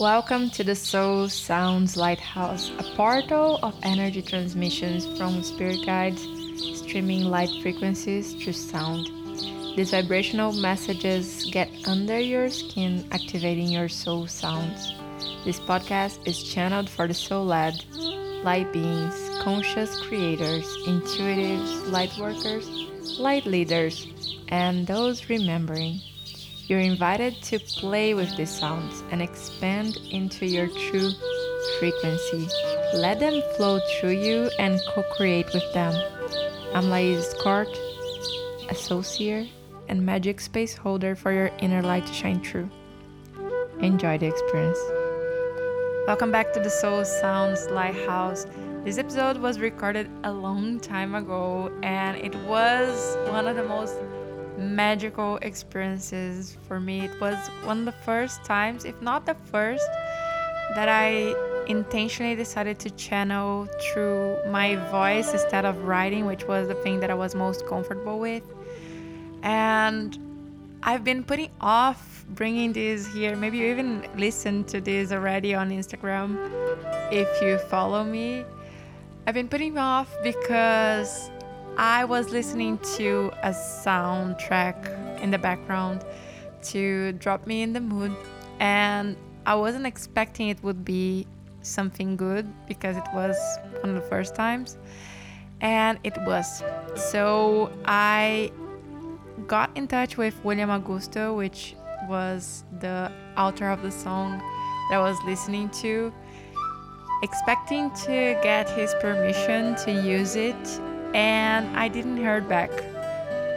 Welcome to the Soul Sounds Lighthouse, a portal of energy transmissions from spirit guides, streaming light frequencies through sound. These vibrational messages get under your skin, activating your soul sounds. This podcast is channeled for the soul led, light beings, conscious creators, intuitives, light workers, light leaders, and those remembering. You're invited to play with these sounds and expand into your true frequency. Let them flow through you and co create with them. I'm Laiz Court, associate and magic space holder for your inner light to shine through. Enjoy the experience. Welcome back to the Soul Sounds Lighthouse. This episode was recorded a long time ago and it was one of the most magical experiences for me. It was one of the first times, if not the first, that I intentionally decided to channel through my voice instead of writing, which was the thing that I was most comfortable with. And I've been putting off bringing this here. Maybe you even listened to this already on Instagram if you follow me. I've been putting off because I was listening to a soundtrack in the background to drop me in the mood, and I wasn't expecting it would be something good because it was one of the first times, and it was. So I got in touch with William Augusto, which was the author of the song that I was listening to, expecting to get his permission to use it and I didn't hear back.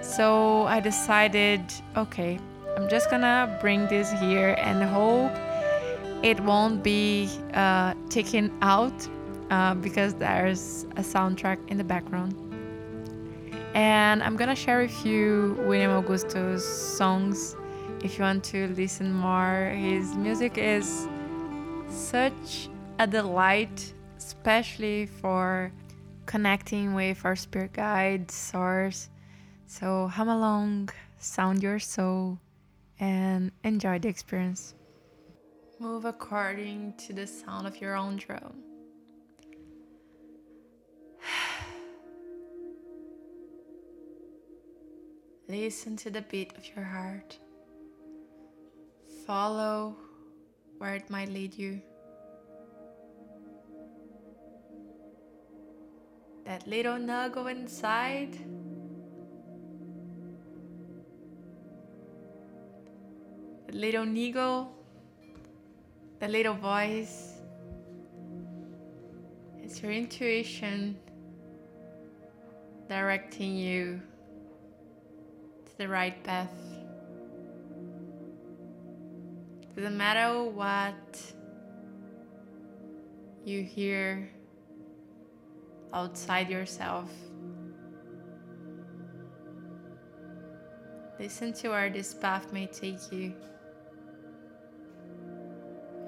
So I decided, okay, I'm just gonna bring this here and hope it won't be uh, taken out uh, because there's a soundtrack in the background. And I'm gonna share with you William Augusto's songs if you want to listen more. His music is such a delight, especially for connecting with our spirit guide, source. So hum along, sound your soul, and enjoy the experience. Move according to the sound of your own drum. Listen to the beat of your heart. Follow where it might lead you. That little nuggle inside. The little niggle, the little voice. It's your intuition directing you to the right path. Doesn't matter what you hear outside yourself. Listen to where this path may take you.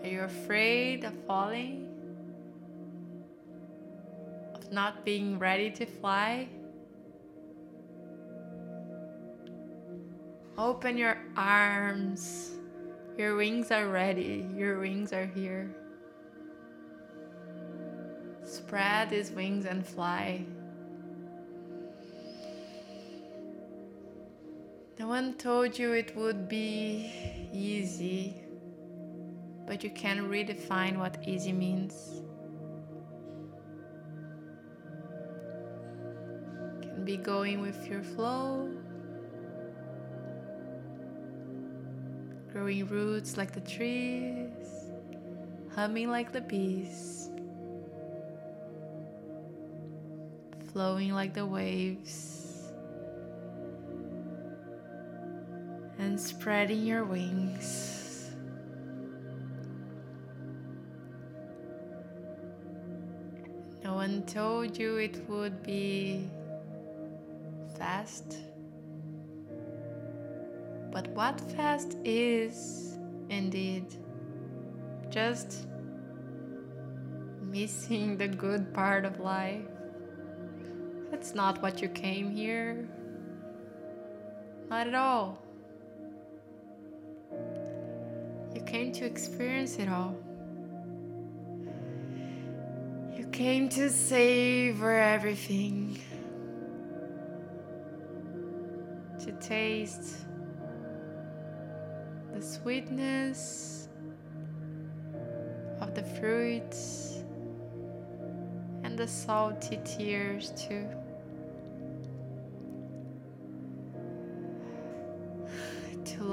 Are you afraid of falling? Of not being ready to fly? Open your arms. Your wings are ready. Your wings are here. Spread his wings and fly. No one told you it would be easy, but you can redefine what easy means. can be going with your flow, growing roots like the trees, humming like the bees. Flowing like the waves and spreading your wings. No one told you it would be fast. But what fast is, indeed, just missing the good part of life. That's not what you came here. Not at all. You came to experience it all. You came to savor everything, to taste the sweetness of the fruits and the salty tears, too.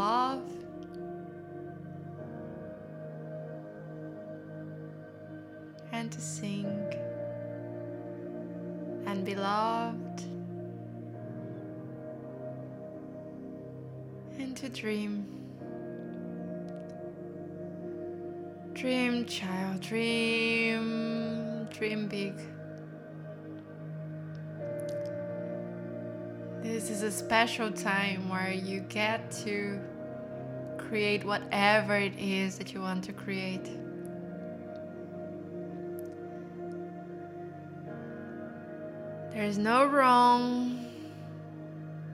Love and to sing and be loved and to dream. Dream, child, dream, dream big. This is a special time where you get to create whatever it is that you want to create. There's no wrong,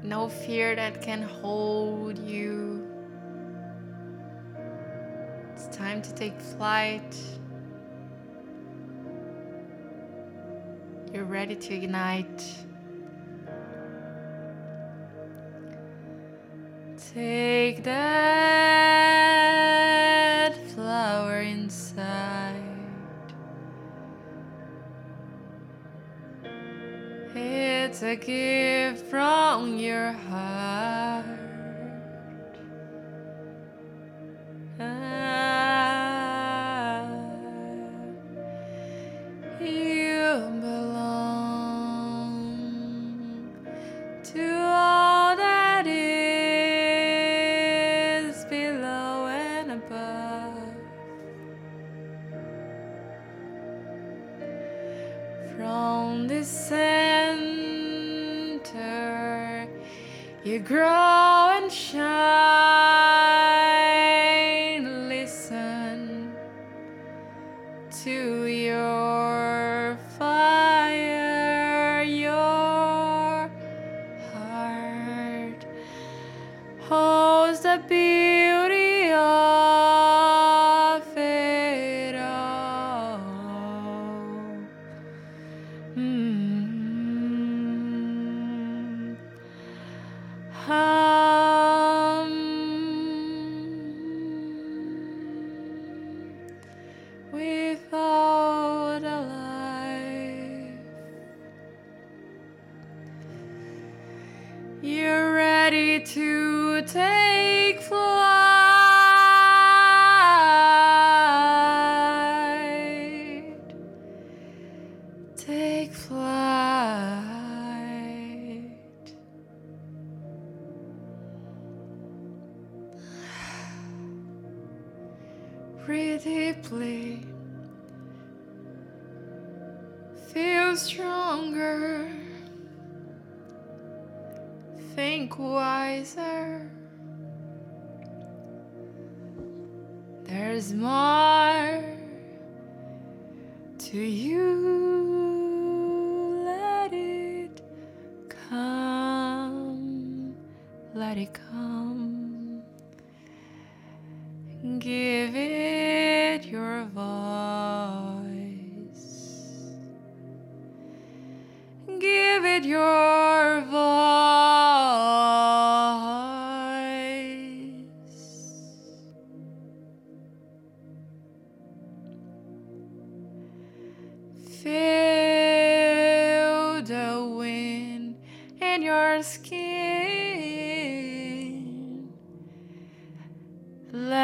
no fear that can hold you. It's time to take flight. You're ready to ignite. Take that A gift from your heart. Ah, you belong to take flight. Take flight. Breathe deeply. Feel stronger. Think wiser. There's more to you. Let it come. Let it come. Give it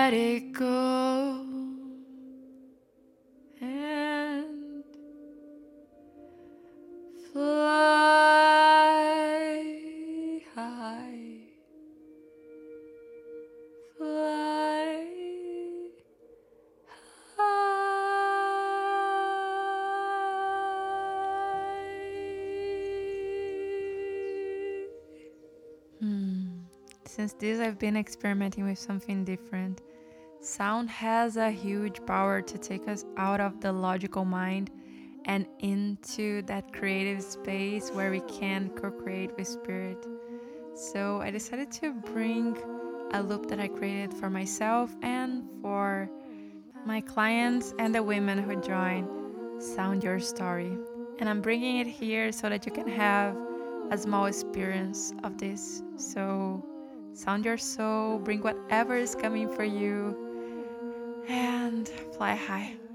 Let it go and fly high. Fly high. Hmm. Since this, I've been experimenting with something different. Sound has a huge power to take us out of the logical mind and into that creative space where we can co create with spirit. So I decided to bring a loop that I created for myself and for my clients and the women who join Sound Your Story. And I'm bringing it here so that you can have a small experience of this. So, sound your soul, bring whatever is coming for you, and fly high.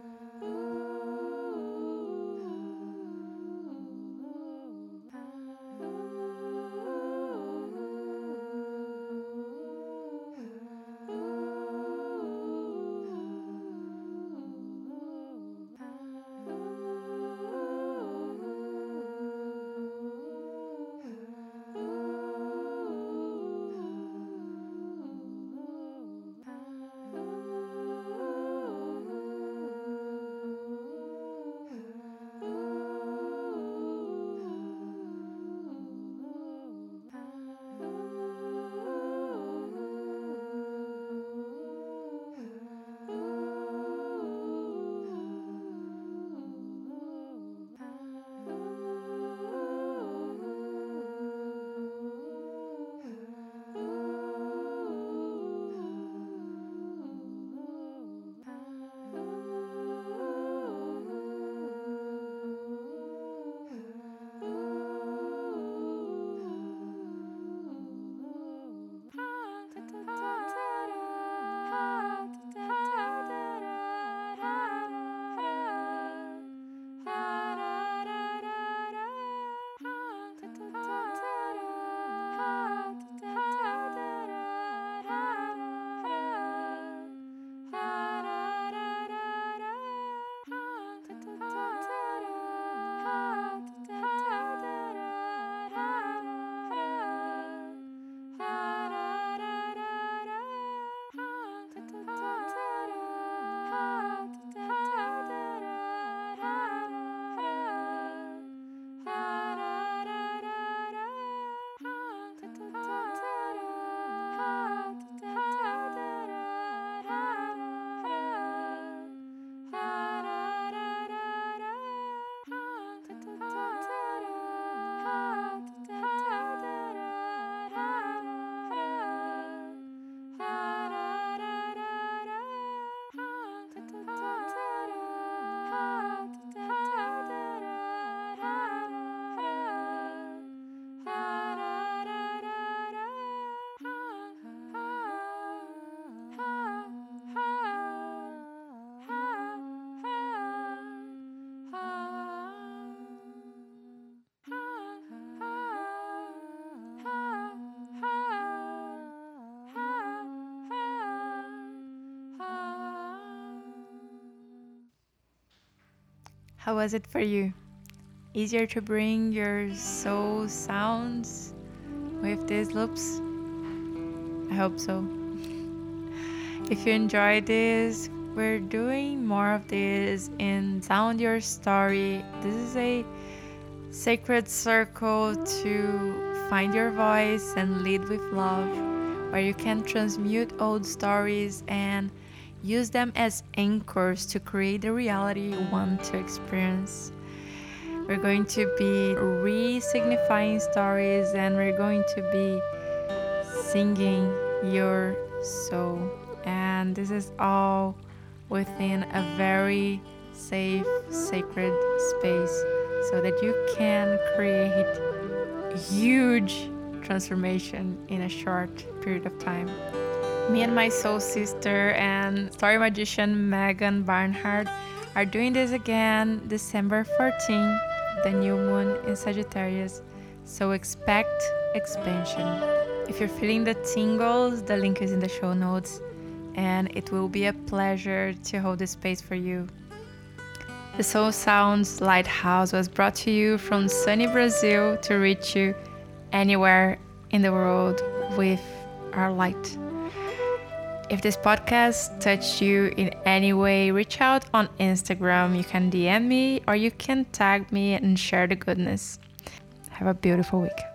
How was it for you? Easier to bring your soul sounds with these loops? I hope so. If you enjoyed this, we're doing more of this in Sound Your Story. This is a sacred circle to find your voice and lead with love, where you can transmute old stories and Use them as anchors to create the reality you want to experience. We're going to be re signifying stories and we're going to be singing your soul. And this is all within a very safe, sacred space so that you can create huge transformation in a short period of time. Me and my soul sister and story magician Megan Barnhart are doing this again December 14, the new moon in Sagittarius. So expect expansion. If you're feeling the tingles, the link is in the show notes, and it will be a pleasure to hold this space for you. The Soul Sounds Lighthouse was brought to you from sunny Brazil to reach you anywhere in the world with our light. If this podcast touched you in any way, reach out on Instagram. You can DM me or you can tag me and share the goodness. Have a beautiful week.